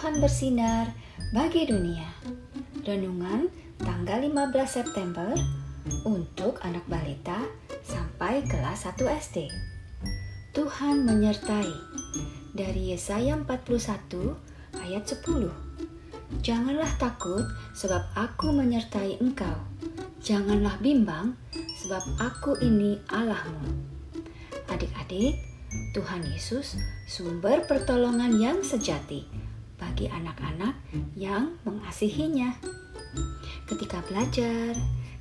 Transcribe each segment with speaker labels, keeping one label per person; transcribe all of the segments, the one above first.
Speaker 1: Tuhan bersinar bagi dunia. Renungan tanggal 15 September untuk anak balita sampai kelas 1 SD. Tuhan menyertai dari Yesaya 41 ayat 10. Janganlah takut sebab aku menyertai engkau. Janganlah bimbang sebab aku ini Allahmu. Adik-adik, Tuhan Yesus sumber pertolongan yang sejati bagi anak-anak yang mengasihinya. Ketika belajar,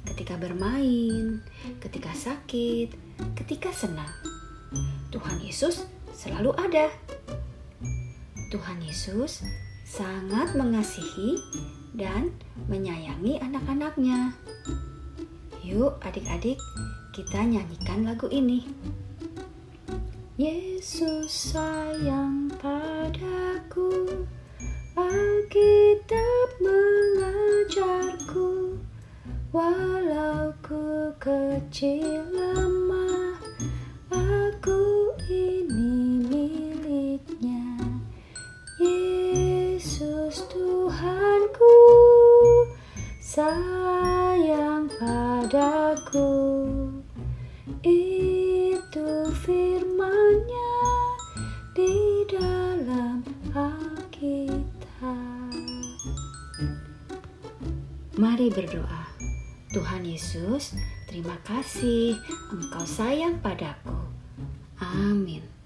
Speaker 1: ketika bermain, ketika sakit, ketika senang, Tuhan Yesus selalu ada. Tuhan Yesus sangat mengasihi dan menyayangi anak-anaknya. Yuk, adik-adik, kita nyanyikan lagu ini. Yesus sayang padaku Alkitab mengajarku Walau ku kecil lemah Aku ini miliknya Yesus Tuhanku Sayang padaku dalam Alkitab. Mari berdoa. Tuhan Yesus, terima kasih Engkau sayang padaku. Amin.